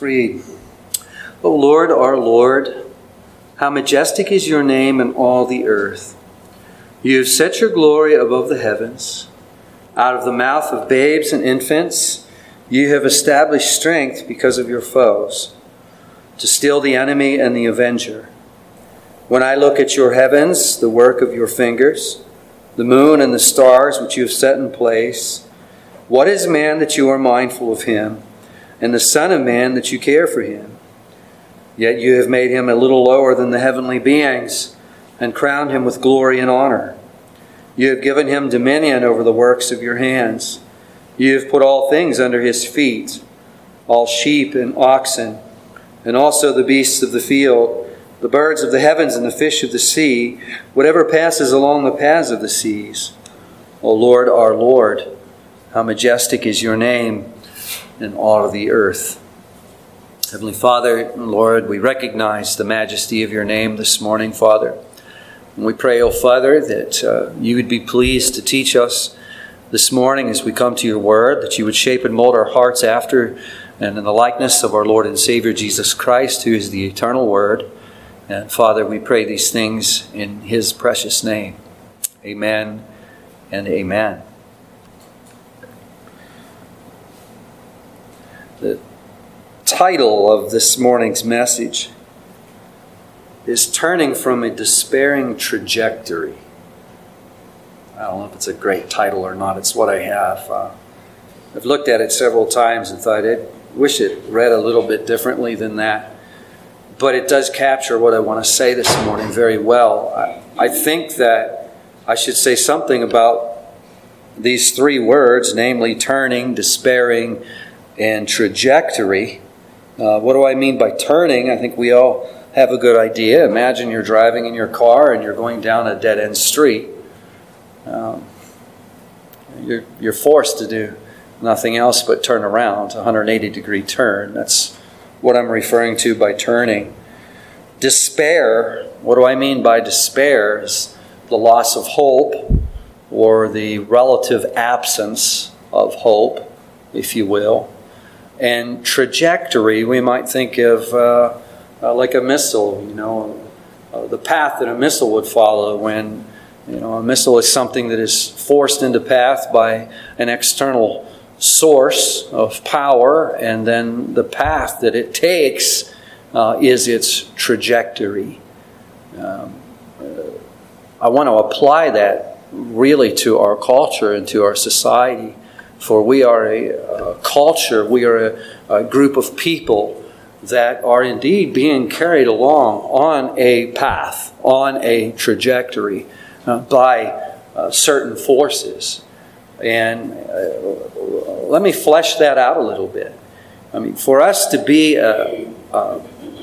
Read. O Lord, our Lord, how majestic is your name in all the earth. You have set your glory above the heavens. Out of the mouth of babes and infants, you have established strength because of your foes, to still the enemy and the avenger. When I look at your heavens, the work of your fingers, the moon and the stars which you have set in place, what is man that you are mindful of him? And the Son of Man that you care for him. Yet you have made him a little lower than the heavenly beings and crowned him with glory and honor. You have given him dominion over the works of your hands. You have put all things under his feet all sheep and oxen, and also the beasts of the field, the birds of the heavens and the fish of the sea, whatever passes along the paths of the seas. O Lord, our Lord, how majestic is your name in all of the earth. Heavenly Father, and Lord, we recognize the majesty of your name this morning, Father. And we pray, O oh Father, that uh, you would be pleased to teach us this morning as we come to your word, that you would shape and mold our hearts after and in the likeness of our Lord and Savior Jesus Christ, who is the eternal word. And Father, we pray these things in his precious name. Amen and amen. The title of this morning's message is Turning from a Despairing Trajectory. I don't know if it's a great title or not, it's what I have. Uh, I've looked at it several times and thought, I wish it read a little bit differently than that. But it does capture what I want to say this morning very well. I, I think that I should say something about these three words, namely turning, despairing, and trajectory. Uh, what do I mean by turning? I think we all have a good idea. Imagine you're driving in your car and you're going down a dead end street. Um, you're, you're forced to do nothing else but turn around, 180 degree turn. That's what I'm referring to by turning. Despair, what do I mean by despair? Is the loss of hope or the relative absence of hope, if you will and trajectory, we might think of uh, uh, like a missile, you know, uh, the path that a missile would follow when, you know, a missile is something that is forced into path by an external source of power, and then the path that it takes uh, is its trajectory. Um, uh, I want to apply that really to our culture and to our society. For we are a, a culture, we are a, a group of people that are indeed being carried along on a path, on a trajectory uh, by uh, certain forces. And uh, let me flesh that out a little bit. I mean, for us to be a, a,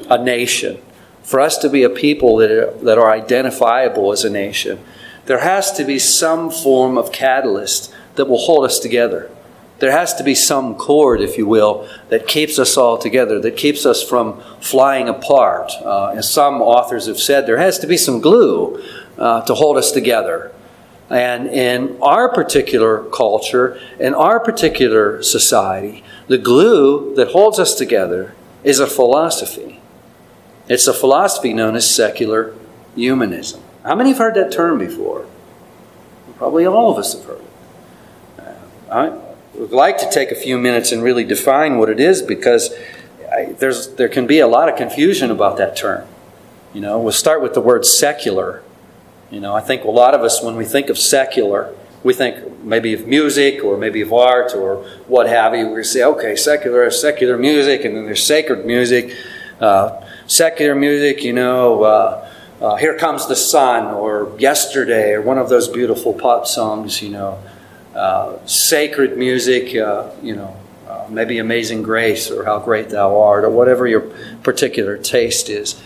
a nation, for us to be a people that are, that are identifiable as a nation, there has to be some form of catalyst that will hold us together. There has to be some cord, if you will, that keeps us all together, that keeps us from flying apart. Uh, as some authors have said, there has to be some glue uh, to hold us together. And in our particular culture, in our particular society, the glue that holds us together is a philosophy. It's a philosophy known as secular humanism. How many have heard that term before? Probably all of us have heard. I would like to take a few minutes and really define what it is because I, there's, there can be a lot of confusion about that term. You know, we'll start with the word secular. You know, I think a lot of us, when we think of secular, we think maybe of music or maybe of art or what have you. We say, okay, secular is secular music, and then there's sacred music. Uh, secular music, you know, uh, uh, Here Comes the Sun or Yesterday or one of those beautiful pop songs, you know. Uh, sacred music, uh, you know, uh, maybe Amazing Grace or How Great Thou Art or whatever your particular taste is.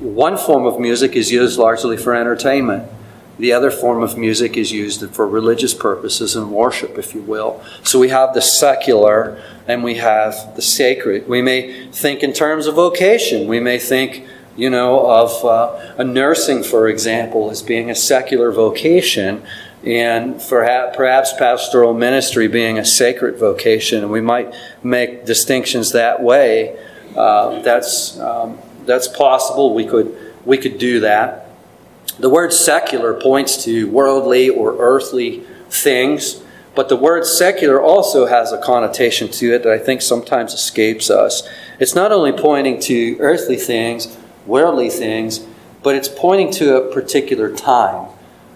One form of music is used largely for entertainment. The other form of music is used for religious purposes and worship, if you will. So we have the secular and we have the sacred. We may think in terms of vocation. We may think, you know, of uh, a nursing, for example, as being a secular vocation and perhaps pastoral ministry being a sacred vocation, and we might make distinctions that way. Uh, that's um, that's possible. We could we could do that. The word secular points to worldly or earthly things, but the word secular also has a connotation to it that I think sometimes escapes us. It's not only pointing to earthly things, worldly things, but it's pointing to a particular time.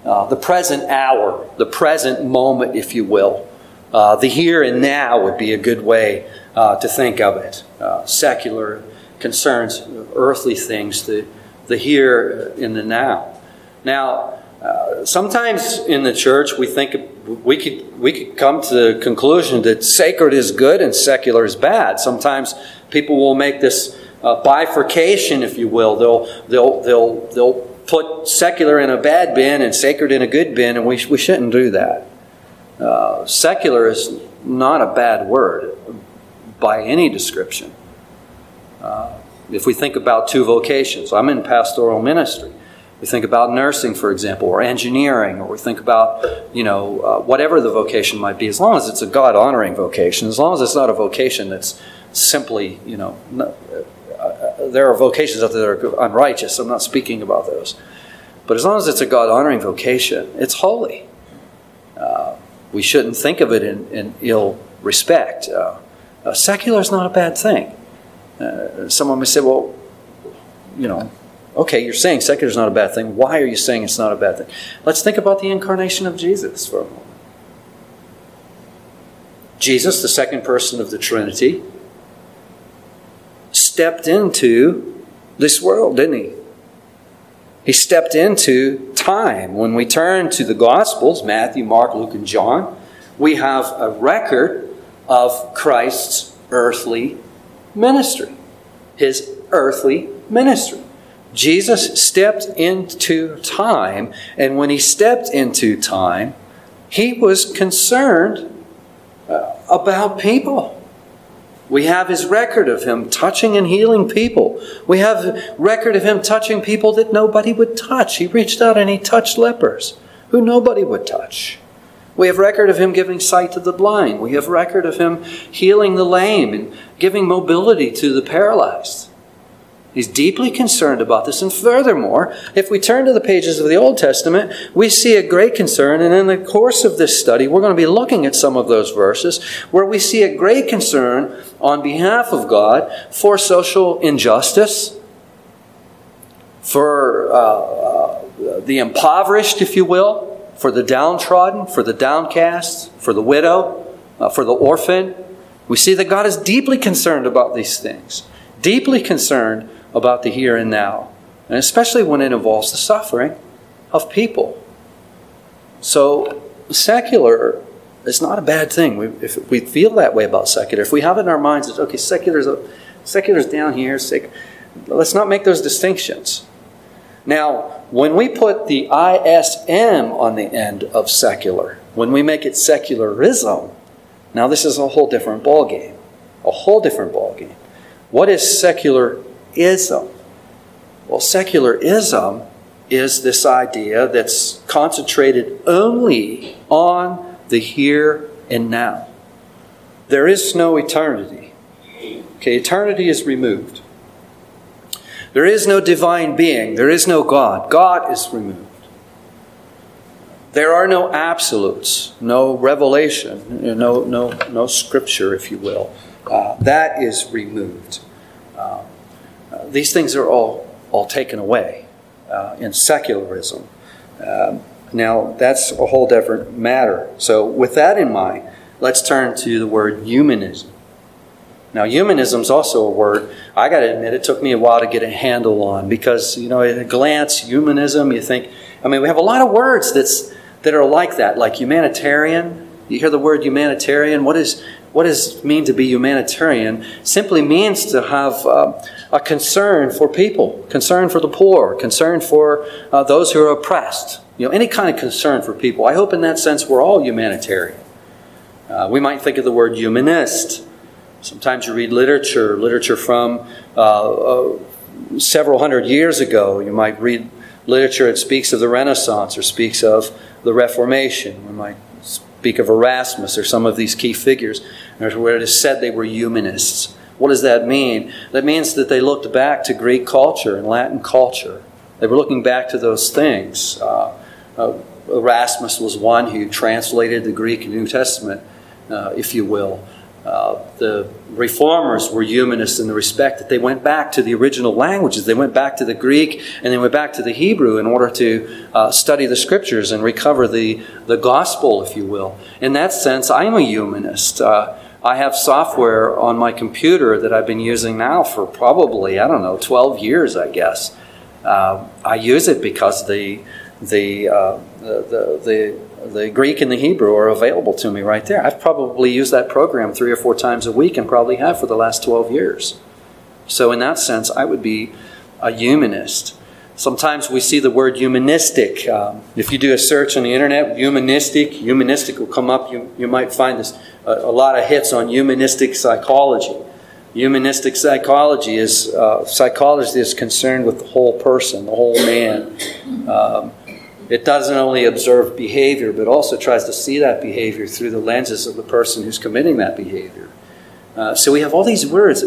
Uh, the present hour, the present moment, if you will. Uh, the here and now would be a good way uh, to think of it. Uh, secular concerns earthly things, the, the here in the now. Now, uh, sometimes in the church we think we could we could come to the conclusion that sacred is good and secular is bad. Sometimes people will make this bifurcation, if you will. They'll they'll they'll they'll put secular in a bad bin and sacred in a good bin, and we, we shouldn't do that. Uh, secular is not a bad word by any description. Uh, if we think about two vocations, I'm in pastoral ministry. We think about nursing, for example, or engineering, or we think about, you know, uh, whatever the vocation might be, as long as it's a God honoring vocation, as long as it's not a vocation that's simply, you know, there are vocations out there that are unrighteous. I'm not speaking about those. But as long as it's a God honoring vocation, it's holy. Uh, we shouldn't think of it in, in ill respect. Uh, secular is not a bad thing. Uh, someone may say, well, you know, okay, you're saying secular is not a bad thing. Why are you saying it's not a bad thing? Let's think about the incarnation of Jesus for a moment. Jesus, the second person of the Trinity, stepped into this world, didn't he? He stepped into time. When we turn to the Gospels, Matthew, Mark, Luke, and John, we have a record of Christ's earthly ministry. His earthly ministry. Jesus stepped into time, and when he stepped into time, he was concerned uh, about people. We have his record of him touching and healing people. We have record of him touching people that nobody would touch. He reached out and he touched lepers who nobody would touch. We have record of him giving sight to the blind. We have record of him healing the lame and giving mobility to the paralyzed. He's deeply concerned about this. And furthermore, if we turn to the pages of the Old Testament, we see a great concern. And in the course of this study, we're going to be looking at some of those verses where we see a great concern on behalf of God for social injustice, for uh, uh, the impoverished, if you will, for the downtrodden, for the downcast, for the widow, uh, for the orphan. We see that God is deeply concerned about these things, deeply concerned about the here and now, and especially when it involves the suffering of people. So, secular is not a bad thing. We, if we feel that way about secular, if we have it in our minds that, okay, secular's, a, secular's down here, let's not make those distinctions. Now, when we put the ISM on the end of secular, when we make it secularism, now this is a whole different ballgame. A whole different ballgame. What is secular ism. Well, secularism is this idea that's concentrated only on the here and now. There is no eternity. Okay, eternity is removed. There is no divine being. There is no God. God is removed. There are no absolutes, no revelation, no, no, no scripture, if you will. Uh, that is removed. Uh, these things are all, all taken away uh, in secularism. Um, now, that's a whole different matter. So, with that in mind, let's turn to the word humanism. Now, humanism is also a word, I got to admit, it took me a while to get a handle on because, you know, at a glance, humanism, you think, I mean, we have a lot of words that's, that are like that, like humanitarian. You hear the word humanitarian. What, is, what does it mean to be humanitarian? Simply means to have. Uh, a concern for people, concern for the poor, concern for uh, those who are oppressed. You know, any kind of concern for people. I hope in that sense we're all humanitarian. Uh, we might think of the word humanist. Sometimes you read literature, literature from uh, uh several hundred years ago. You might read literature that speaks of the Renaissance or speaks of the Reformation. We might speak of Erasmus or some of these key figures, where it is said they were humanists. What does that mean? That means that they looked back to Greek culture and Latin culture. They were looking back to those things. Uh, uh, Erasmus was one who translated the Greek New Testament, uh, if you will. Uh, the reformers were humanists in the respect that they went back to the original languages. They went back to the Greek and they went back to the Hebrew in order to uh, study the scriptures and recover the, the gospel, if you will. In that sense, I'm a humanist. Uh, I have software on my computer that I've been using now for probably, I don't know, 12 years, I guess. Uh, I use it because the, the, uh, the, the, the Greek and the Hebrew are available to me right there. I've probably used that program three or four times a week and probably have for the last 12 years. So, in that sense, I would be a humanist. Sometimes we see the word humanistic. Um, if you do a search on the internet, humanistic, humanistic will come up. You, you might find this, a, a lot of hits on humanistic psychology. Humanistic psychology is uh, psychology is concerned with the whole person, the whole man. Um, it doesn't only observe behavior, but also tries to see that behavior through the lenses of the person who's committing that behavior. Uh, so we have all these words.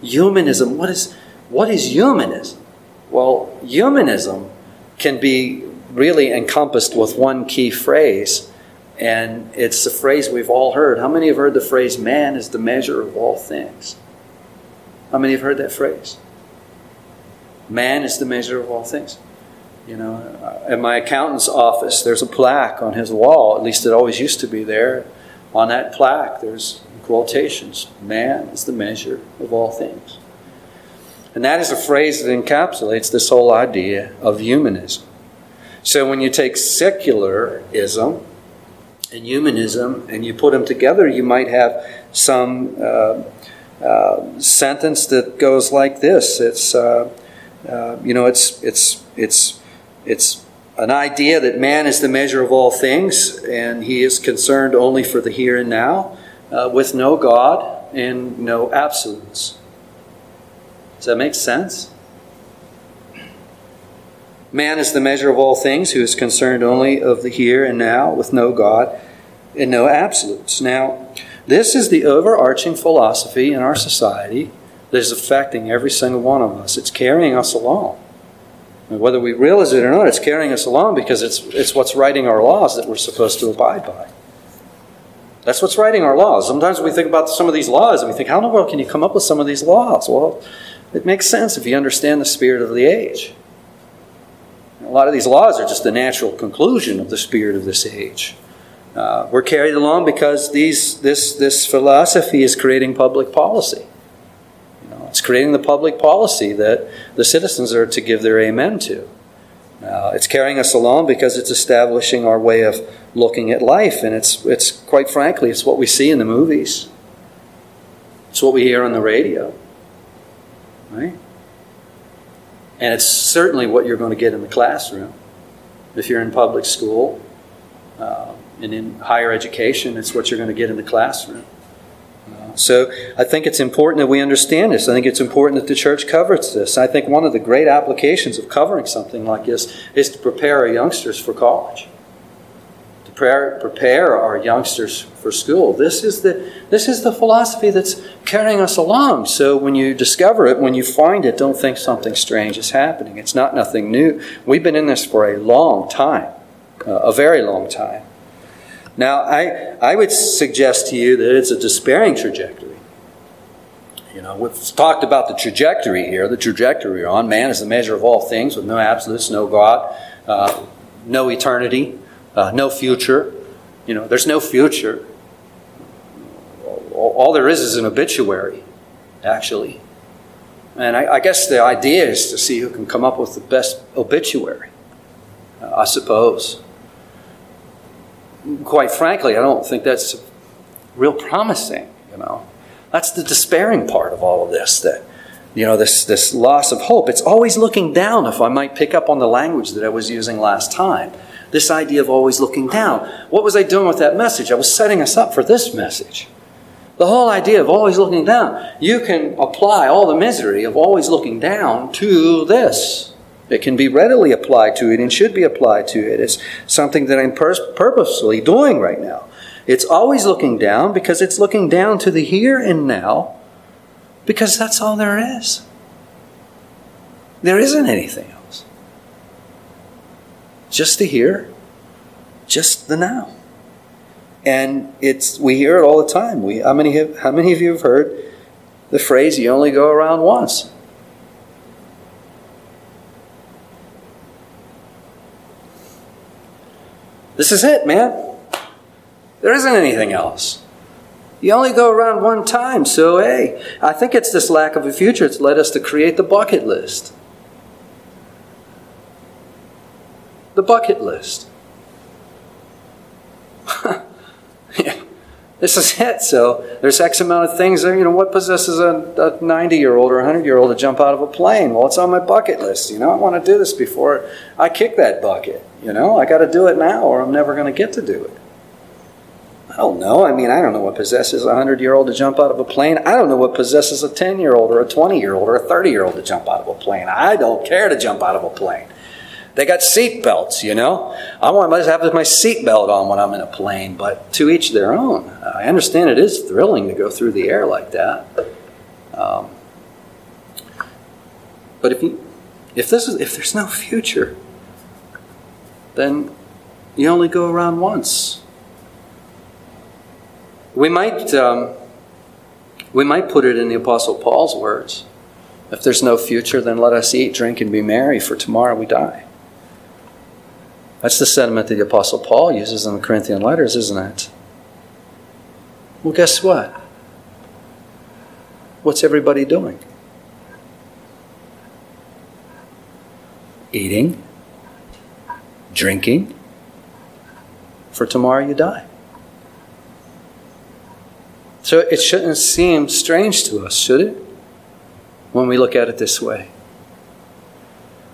Humanism. What is what is humanism? Well, humanism can be really encompassed with one key phrase, and it's the phrase we've all heard. How many have heard the phrase "man is the measure of all things"? How many have heard that phrase? Man is the measure of all things. You know, uh, at my accountant's office, there's a plaque on his wall, at least it always used to be there. On that plaque, there's quotations Man is the measure of all things. And that is a phrase that encapsulates this whole idea of humanism. So when you take secularism and humanism and you put them together, you might have some uh, uh, sentence that goes like this. It's, uh, uh you know, it's, it's, it's it's an idea that man is the measure of all things and he is concerned only for the here and now uh, with no God and no absolutes. Does that make sense? Man is the measure of all things who is concerned only of the here and now with no God and no absolutes. Now, this is the overarching philosophy in our society that is affecting every single one of us. It's carrying us along. And whether we realize it or not, it's carrying us along because it's, it's what's writing our laws that we're supposed to abide by. That's what's writing our laws. Sometimes we think about some of these laws and we think, how in the world can you come up with some of these laws? Well, it makes sense if you understand the spirit of the age. A lot of these laws are just the natural conclusion of the spirit of this age. Uh, we're carried along because these, this, this philosophy is creating public policy. You know, It's creating the public policy that the citizens are to give their amen to. Uh, it's carrying us along because it's establishing our way of looking at life, and it's, it's quite frankly, it's what we see in the movies. It's what we hear on the radio, right? And it's certainly what you're going to get in the classroom. If you're in public school uh, and in higher education, it's what you're going to get in the classroom. So I think it's important that we understand this. I think it's important that the church covers this. I think one of the great applications of covering something like this is to prepare our youngsters for college. Prepare, prepare our youngsters for school. This is the this is the philosophy that's carrying us along. So when you discover it, when you find it, don't think something strange is happening. It's not nothing new. We've been in this for a long time, uh, a very long time. Now, I, I would suggest to you that it's a despairing trajectory. You know, we've talked about the trajectory here, the trajectory we're on. Man is the measure of all things with no absolutes, no God, uh, no eternity, uh, no future. You know, there's no future. All, there is is an obituary, actually. And I, I, guess the idea is to see who can come up with the best obituary, uh, I suppose quite frankly, I don't think that's real promising, you know. That's the despairing part of all of this that you know this this loss of hope. It's always looking down if I might pick up on the language that I was using last time. This idea of always looking down. What was I doing with that message? I was setting us up for this message. The whole idea of always looking down. You can apply all the misery of always looking down to this. It can be readily applied to it and should be applied to it. It's something that I'm pur- purposely doing right now. It's always looking down because it's looking down to the here and now because that's all there is. There isn't anything else. Just the here, just the now. And it's we hear it all the time. We how many have, how many of you have heard the phrase you only go around once? This is it, man. There isn't anything else. You only go around one time, so hey, I think it's this lack of a future that's led us to create the bucket list. The bucket list. yeah. This is it. So there's X amount of things there. You know, what possesses a 90 year old or a 100 year old to jump out of a plane? Well, it's on my bucket list. You know, I want to do this before I kick that bucket. You know, I got to do it now or I'm never going to get to do it. I don't know. I mean, I don't know what possesses a 100 year old to jump out of a plane. I don't know what possesses a 10 year old or a 20 year old or a 30 year old to jump out of a plane. I don't care to jump out of a plane. They got seat belts, you know. I want to have my seat belt on when I'm in a plane, but to each their own. I understand it is thrilling to go through the air like that. Um, but if if this is if there's no future, then you only go around once. We might um, we might put it in the Apostle Paul's words. If there's no future, then let us eat, drink, and be merry, for tomorrow we die. That's the sentiment that the Apostle Paul uses in the Corinthian letters, isn't it? Well, guess what? What's everybody doing? Eating, drinking, for tomorrow you die. So it shouldn't seem strange to us, should it? When we look at it this way.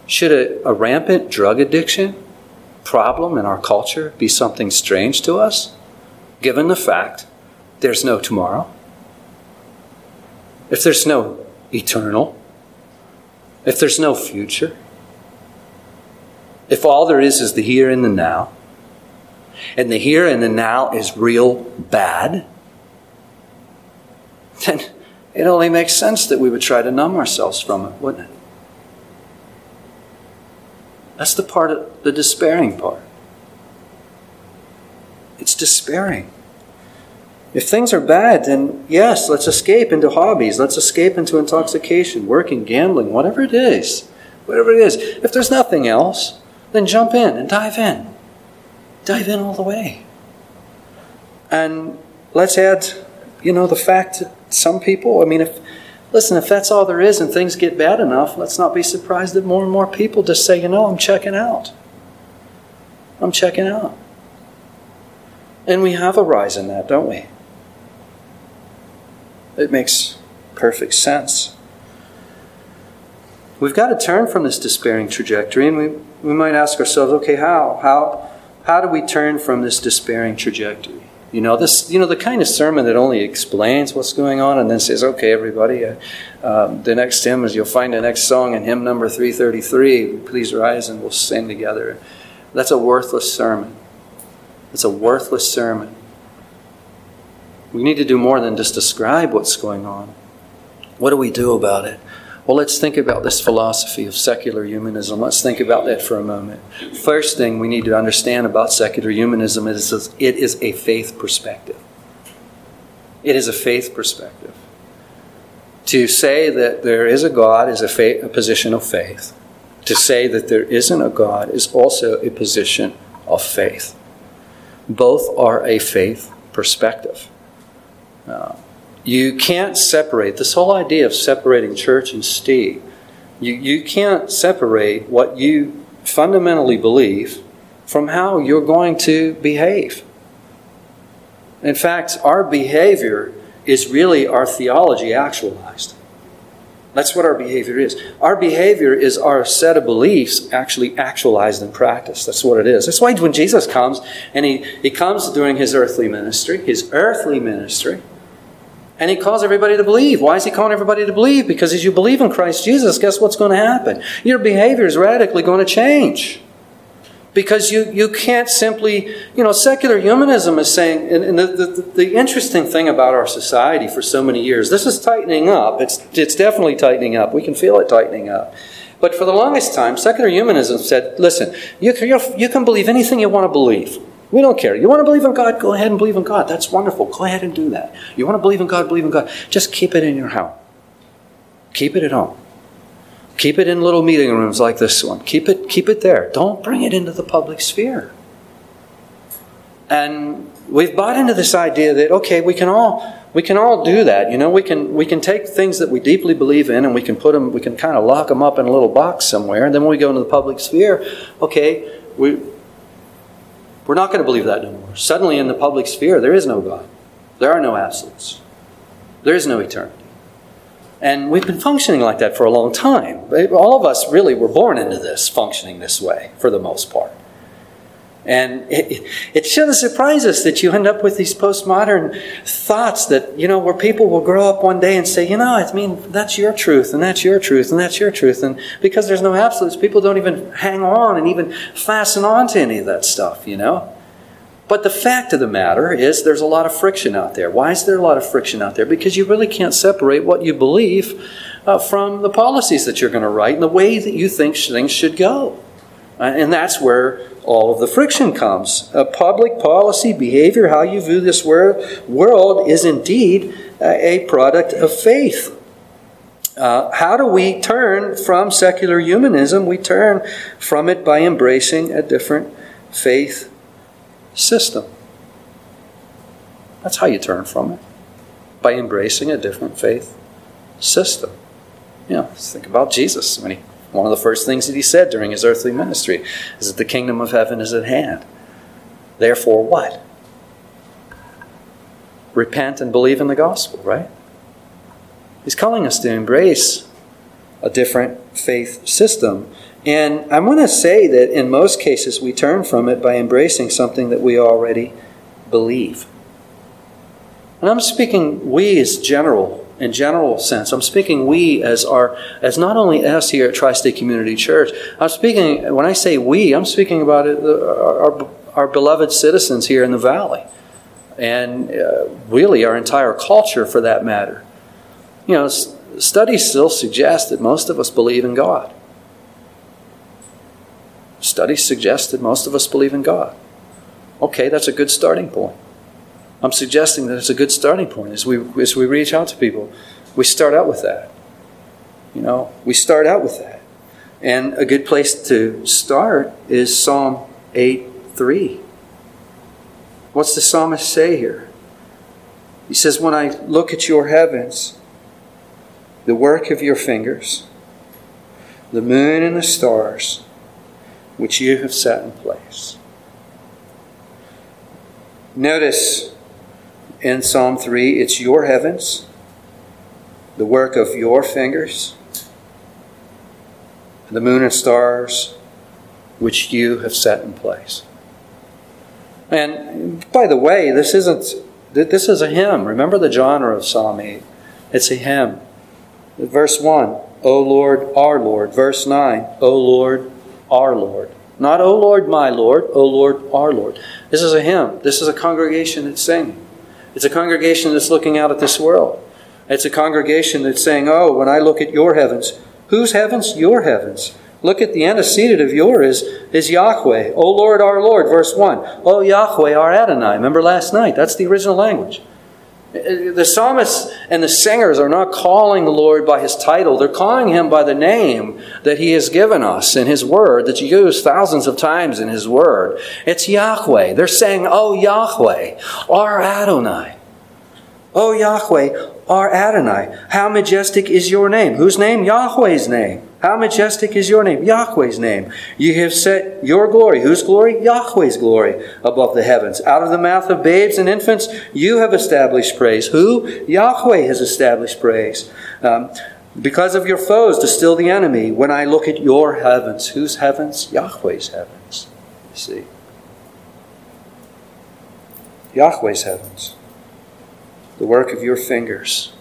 Should a, a rampant drug addiction problem in our culture be something strange to us, given the fact there's no tomorrow? If there's no eternal, if there's no future, if all there is is the here and the now, and the here and the now is real bad, then it only makes sense that we would try to numb ourselves from it, wouldn't it? That's the part of the despairing part. It's despairing. If things are bad, then yes, let's escape into hobbies. Let's escape into intoxication, working, gambling, whatever it is. Whatever it is. If there's nothing else, then jump in and dive in. Dive in all the way. And let's add, you know, the fact that some people, I mean, if Listen, if that's all there is and things get bad enough, let's not be surprised that more and more people just say, you know, I'm checking out. I'm checking out. And we have a rise in that, don't we? It makes perfect sense. We've got to turn from this despairing trajectory, and we, we might ask ourselves, okay, how? How, how do we turn from this despairing trajectory? You know, this, you know, the kind of sermon that only explains what's going on and then says, okay, everybody, uh, um, the next hymn is you'll find the next song in hymn number 333, Please Rise and We'll Sing Together. That's a worthless sermon. It's a worthless sermon. We need to do more than just describe what's going on. What do we do about it? Well, let's think about this philosophy of secular humanism. Let's think about that for a moment. First thing we need to understand about secular humanism is it is a faith perspective. It is a faith perspective. To say that there is a God is a, faith, a position of faith. To say that there isn't a God is also a position of faith. Both are a faith perspective. Uh, you can't separate this whole idea of separating church and state. You, you can't separate what you fundamentally believe from how you're going to behave. In fact, our behavior is really our theology actualized. That's what our behavior is. Our behavior is our set of beliefs actually actualized in practice. That's what it is. That's why when Jesus comes, and he, he comes during his earthly ministry, his earthly ministry, And he calls everybody to believe. Why is he calling everybody to believe? Because as you believe in Christ Jesus, guess what's going to happen? Your behavior is radically going to change. Because you, you can't simply, you know, secular humanism is saying, and, and the, the, the interesting thing about our society for so many years, this is tightening up. It's, it's definitely tightening up. We can feel it tightening up. But for the longest time, secular humanism said, listen, you, you can believe anything you want to believe. We don't care. You want to believe in God? Go ahead and believe in God. That's wonderful. Go ahead and do that. You want to believe in God? Believe in God. Just keep it in your home. Keep it at home. Keep it in little meeting rooms like this one. Keep it, keep it there. Don't bring it into the public sphere. And we've bought into this idea that okay, we can all we can all do that. You know, we can we can take things that we deeply believe in and we can put them we can kind of lock them up in a little box somewhere. And then when we go into the public sphere, okay, we we're not going to believe that no more. Suddenly, in the public sphere, there is no God. There are no absolutes. There is no eternity. And we've been functioning like that for a long time. All of us really were born into this, functioning this way, for the most part. And it, it shouldn't surprise us that you end up with these postmodern thoughts that, you know, where people will grow up one day and say, you know, I mean, that's your truth, and that's your truth, and that's your truth. And because there's no absolutes, people don't even hang on and even fasten on to any of that stuff, you know? But the fact of the matter is, there's a lot of friction out there. Why is there a lot of friction out there? Because you really can't separate what you believe uh, from the policies that you're going to write and the way that you think things should go. Uh, and that's where all of the friction comes. A public policy, behavior, how you view this world is indeed a product of faith. Uh, how do we turn from secular humanism? We turn from it by embracing a different faith system. That's how you turn from it, by embracing a different faith system. You know, think about Jesus when he one of the first things that he said during his earthly ministry is that the kingdom of heaven is at hand. Therefore, what? Repent and believe in the gospel, right? He's calling us to embrace a different faith system. And I want to say that in most cases we turn from it by embracing something that we already believe. And I'm speaking we as general in general sense. I'm speaking we as our as not only us here at Tri-State Community Church. I'm speaking when I say we, I'm speaking about it, our, our beloved citizens here in the valley, and uh, really our entire culture for that matter. You know, studies still suggest that most of us believe in God. Studies suggest that most of us believe in God. Okay, that's a good starting point. I'm suggesting that it's a good starting point as we, as we reach out to people. We start out with that. You know, we start out with that. And a good place to start is Psalm 8 3. What's the psalmist say here? He says, When I look at your heavens, the work of your fingers, the moon and the stars, which you have set in place. Notice in Psalm 3 it's your heavens, the work of your fingers, the moon and stars which you have set in place. And by the way, this isn't this is a hymn. Remember the genre of Psalm 8. It's a hymn. Verse 1, O Lord, our Lord. Verse 9, O Lord, our Lord. Not O Lord, my Lord, O Lord, our Lord. This is a hymn. This is a congregation that's singing. It's a congregation that's looking out at this world. It's a congregation that's saying, Oh, when I look at your heavens, whose heavens? Your heavens. Look at the antecedent of yours is, is Yahweh. O Lord, our Lord, verse 1. O Yahweh, our Adonai. Remember last night? That's the original language. The psalmists and the singers are not calling the Lord by his title. They're calling him by the name that he has given us in his word, that's used thousands of times in his word. It's Yahweh. They're saying, Oh, Yahweh, our Adonai. Oh, Yahweh, our Adonai. How majestic is your name? Whose name? Yahweh's name. How majestic is your name? Yahweh's name. You have set your glory. Whose glory? Yahweh's glory above the heavens. Out of the mouth of babes and infants, you have established praise. Who? Yahweh has established praise. Um, because of your foes to still the enemy. When I look at your heavens, whose heavens? Yahweh's heavens. You see? Yahweh's heavens. The work of your fingers.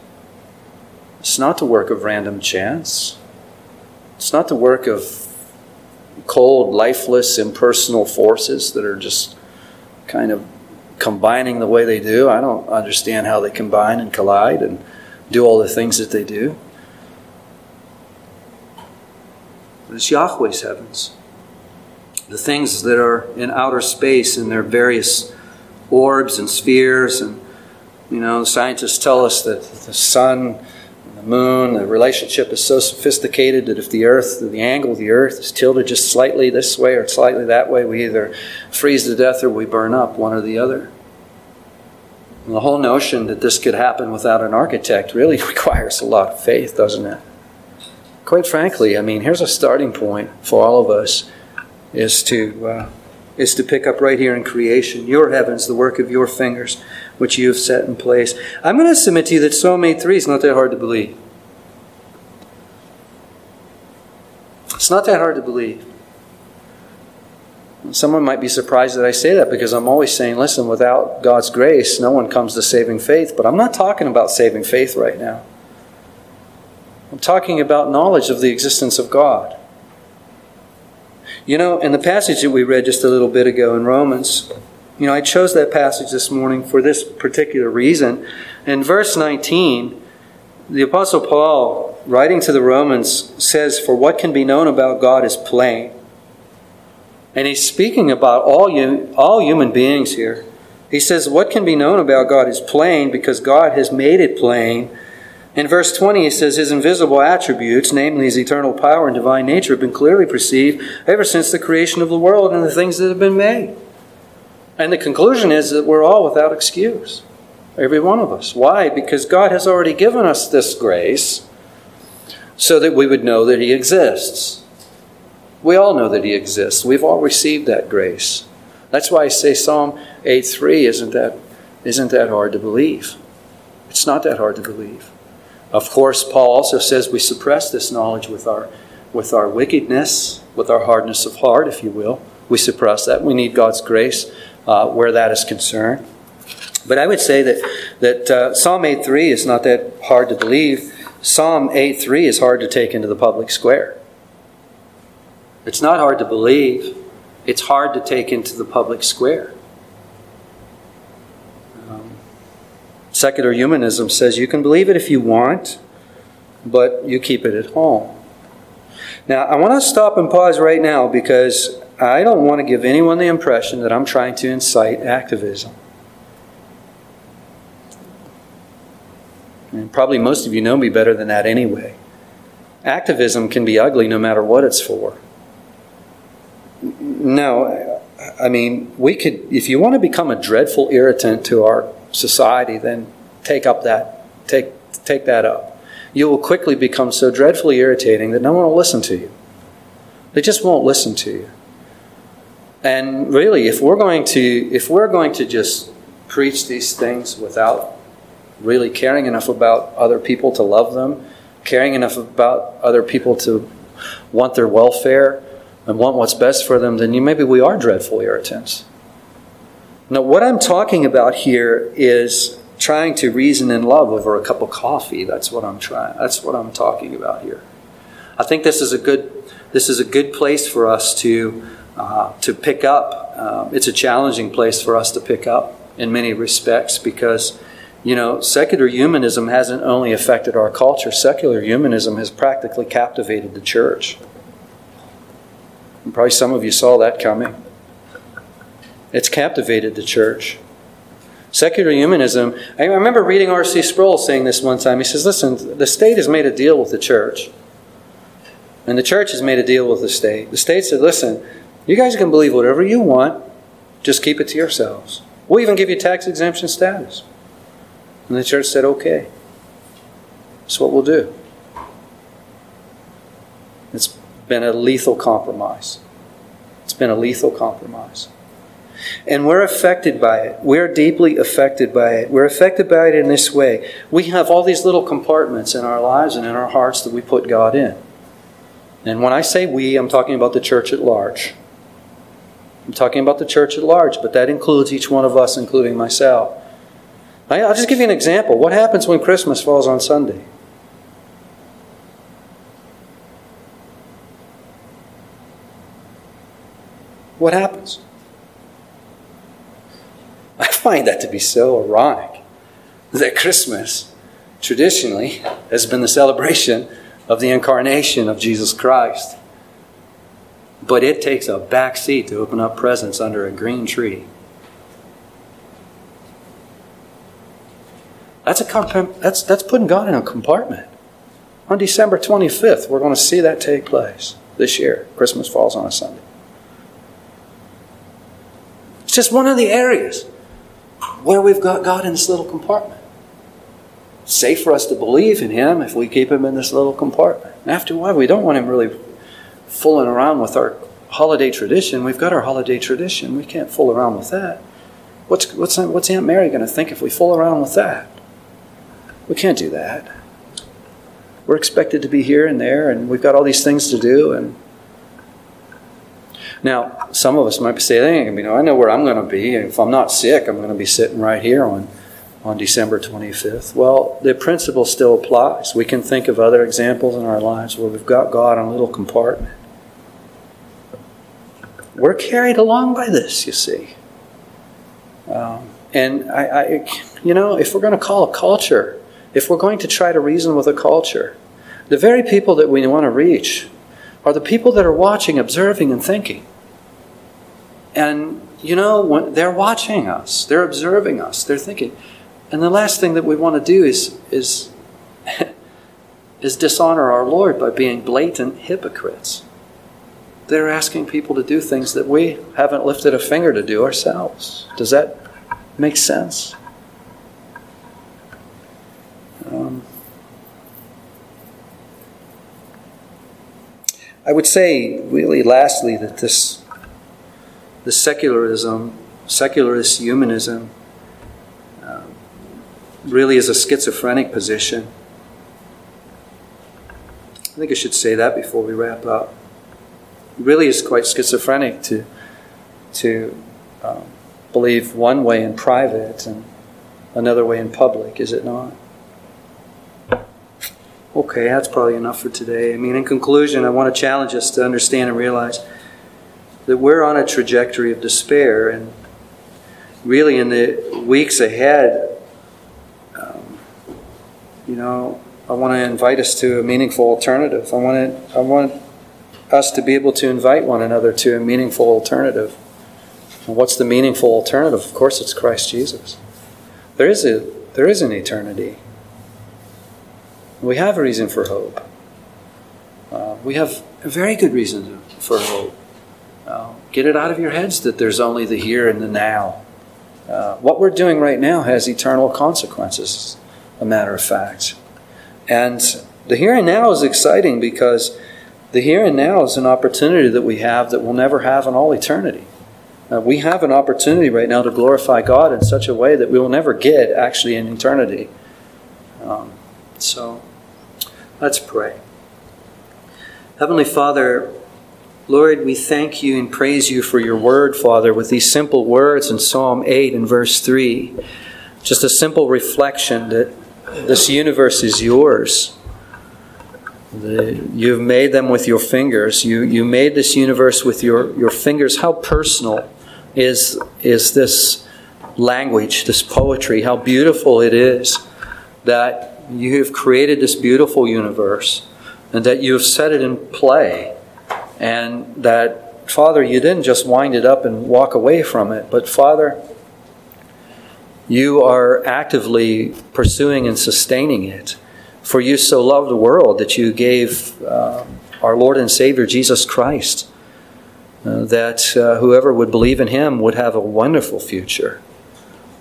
It's not the work of random chance. It's not the work of cold, lifeless, impersonal forces that are just kind of combining the way they do. I don't understand how they combine and collide and do all the things that they do. But it's Yahweh's heavens. The things that are in outer space in their various orbs and spheres and you know, scientists tell us that the sun the moon, the relationship is so sophisticated that if the earth, the angle of the earth is tilted just slightly this way or slightly that way, we either freeze to death or we burn up, one or the other. And the whole notion that this could happen without an architect really requires a lot of faith, doesn't it? Quite frankly, I mean, here's a starting point for all of us is to uh, is to pick up right here in creation, your heavens, the work of your fingers which you have set in place. I'm going to submit to you that Psalm 8.3 is not that hard to believe. It's not that hard to believe. Someone might be surprised that I say that because I'm always saying, listen, without God's grace, no one comes to saving faith. But I'm not talking about saving faith right now. I'm talking about knowledge of the existence of God. You know, in the passage that we read just a little bit ago in Romans, you know, I chose that passage this morning for this particular reason. In verse 19, the Apostle Paul, writing to the Romans, says, For what can be known about God is plain. And he's speaking about all, all human beings here. He says, What can be known about God is plain because God has made it plain. In verse 20, he says, His invisible attributes, namely his eternal power and divine nature, have been clearly perceived ever since the creation of the world and the things that have been made. And the conclusion is that we're all without excuse. Every one of us. Why? Because God has already given us this grace so that we would know that He exists. We all know that He exists. We've all received that grace. That's why I say Psalm 8.3 isn't that, isn't that hard to believe. It's not that hard to believe. Of course, Paul also says we suppress this knowledge with our, with our wickedness, with our hardness of heart, if you will. We suppress that. We need God's grace uh, where that is concerned. But I would say that, that uh, Psalm 8.3 is not that hard to believe. Psalm 8.3 is hard to take into the public square. It's not hard to believe. It's hard to take into the public square. Um, secular humanism says you can believe it if you want, but you keep it at home. Now, I want to stop and pause right now because I don't want to give anyone the impression that I'm trying to incite activism. And probably most of you know me better than that anyway. Activism can be ugly no matter what it's for. No, I mean, we could, if you want to become a dreadful irritant to our society, then take up that, take, take that up. You will quickly become so dreadfully irritating that no one will listen to you. They just won't listen to you. And really, if we're going to if we're going to just preach these things without really caring enough about other people to love them, caring enough about other people to want their welfare and want what's best for them, then you, maybe we are dreadful irritants. Now, what I'm talking about here is trying to reason in love over a cup of coffee. That's what I'm trying. That's what I'm talking about here. I think this is a good this is a good place for us to uh, to pick up. Um, it's a challenging place for us to pick up in many respects because, you know, secular humanism hasn't only affected our culture, secular humanism has practically captivated the church. And probably some of you saw that coming. It's captivated the church. Secular humanism, I remember reading R.C. Sproul saying this one time. He says, Listen, the state has made a deal with the church. And the church has made a deal with the state. The state said, Listen, you guys can believe whatever you want, just keep it to yourselves. We'll even give you tax exemption status. And the church said, okay. That's what we'll do. It's been a lethal compromise. It's been a lethal compromise. And we're affected by it. We're deeply affected by it. We're affected by it in this way. We have all these little compartments in our lives and in our hearts that we put God in. And when I say we, I'm talking about the church at large. I'm talking about the church at large, but that includes each one of us, including myself. I'll just give you an example. What happens when Christmas falls on Sunday? What happens? I find that to be so ironic that Christmas traditionally has been the celebration of the incarnation of Jesus Christ. But it takes a back seat to open up presents under a green tree. That's, a, that's, that's putting God in a compartment. On December 25th, we're going to see that take place this year. Christmas falls on a Sunday. It's just one of the areas where we've got God in this little compartment. Safe for us to believe in Him if we keep Him in this little compartment. After a while, we don't want Him really fooling around with our holiday tradition. We've got our holiday tradition. We can't fool around with that. What's, what's, what's Aunt Mary going to think if we fool around with that? We can't do that. We're expected to be here and there, and we've got all these things to do. And now, some of us might be saying, I know where I'm going to be. If I'm not sick, I'm going to be sitting right here on, on December 25th. Well, the principle still applies. We can think of other examples in our lives where we've got God in a little compartment. We're carried along by this, you see. Um, and I, I, you know, if we're going to call a culture if we're going to try to reason with a culture, the very people that we want to reach are the people that are watching, observing, and thinking. And, you know, they're watching us, they're observing us, they're thinking. And the last thing that we want to do is, is, is dishonor our Lord by being blatant hypocrites. They're asking people to do things that we haven't lifted a finger to do ourselves. Does that make sense? Um, I would say, really, lastly, that this, the secularism, secularist humanism, really is a schizophrenic position. I think I should say that before we wrap up. It really is quite schizophrenic to to um, believe one way in private and another way in public, is it not? Okay, that's probably enough for today. I mean, in conclusion, I want to challenge us to understand and realize that we're on a trajectory of despair, and really in the weeks ahead, you know, I want to invite us to a meaningful alternative. I want to, I want us to be able to invite one another to a meaningful alternative. And what's the meaningful alternative? Of course, it's Christ Jesus. There is a there is an eternity. We have a reason for hope. Uh, we have a very good reason for hope. Uh, get it out of your heads that there's only the here and the now. Uh, what we're doing right now has eternal consequences, a matter of fact. And the here and now is exciting because the here and now is an opportunity that we have that we'll never have in all eternity. Uh, we have an opportunity right now to glorify God in such a way that we will never get actually in eternity. Um, so Let's pray. Heavenly Father, Lord, we thank you and praise you for your word, Father, with these simple words in Psalm 8 and verse 3. Just a simple reflection that this universe is yours. The, you've made them with your fingers. You, you made this universe with your, your fingers. How personal is, is this language, this poetry? How beautiful it is that you have created this beautiful universe and that you have set it in play. And that, Father, you didn't just wind it up and walk away from it, but Father, you are actively pursuing and sustaining it. For you so loved the world that you gave uh, our Lord and Savior Jesus Christ, uh, that uh, whoever would believe in him would have a wonderful future.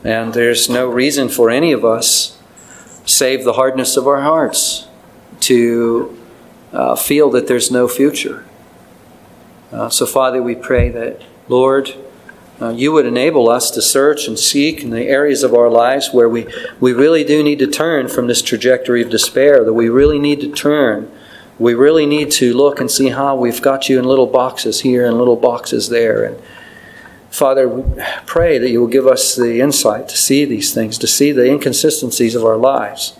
And there's no reason for any of us save the hardness of our hearts to uh, feel that there's no future. Uh, so, Father, we pray that, Lord, uh, you would enable us to search and seek in the areas of our lives where we, we really do need to turn from this trajectory of despair, that we really need to turn. We really need to look and see how we've got you in little boxes here and little boxes there. And Father, we pray that you will give us the insight to see these things, to see the inconsistencies of our lives.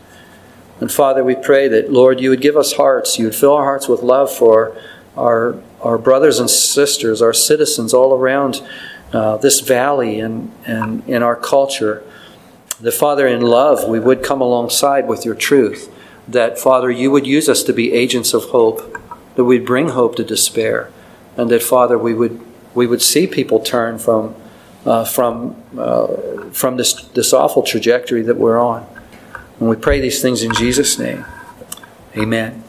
And Father, we pray that, Lord, you would give us hearts, you would fill our hearts with love for our, our brothers and sisters, our citizens all around uh, this valley and, and in our culture. That, Father, in love, we would come alongside with your truth. That, Father, you would use us to be agents of hope, that we'd bring hope to despair. And that, Father, we would we would see people turn from, uh, from, uh, from this, this awful trajectory that we're on. And we pray these things in Jesus' name. Amen.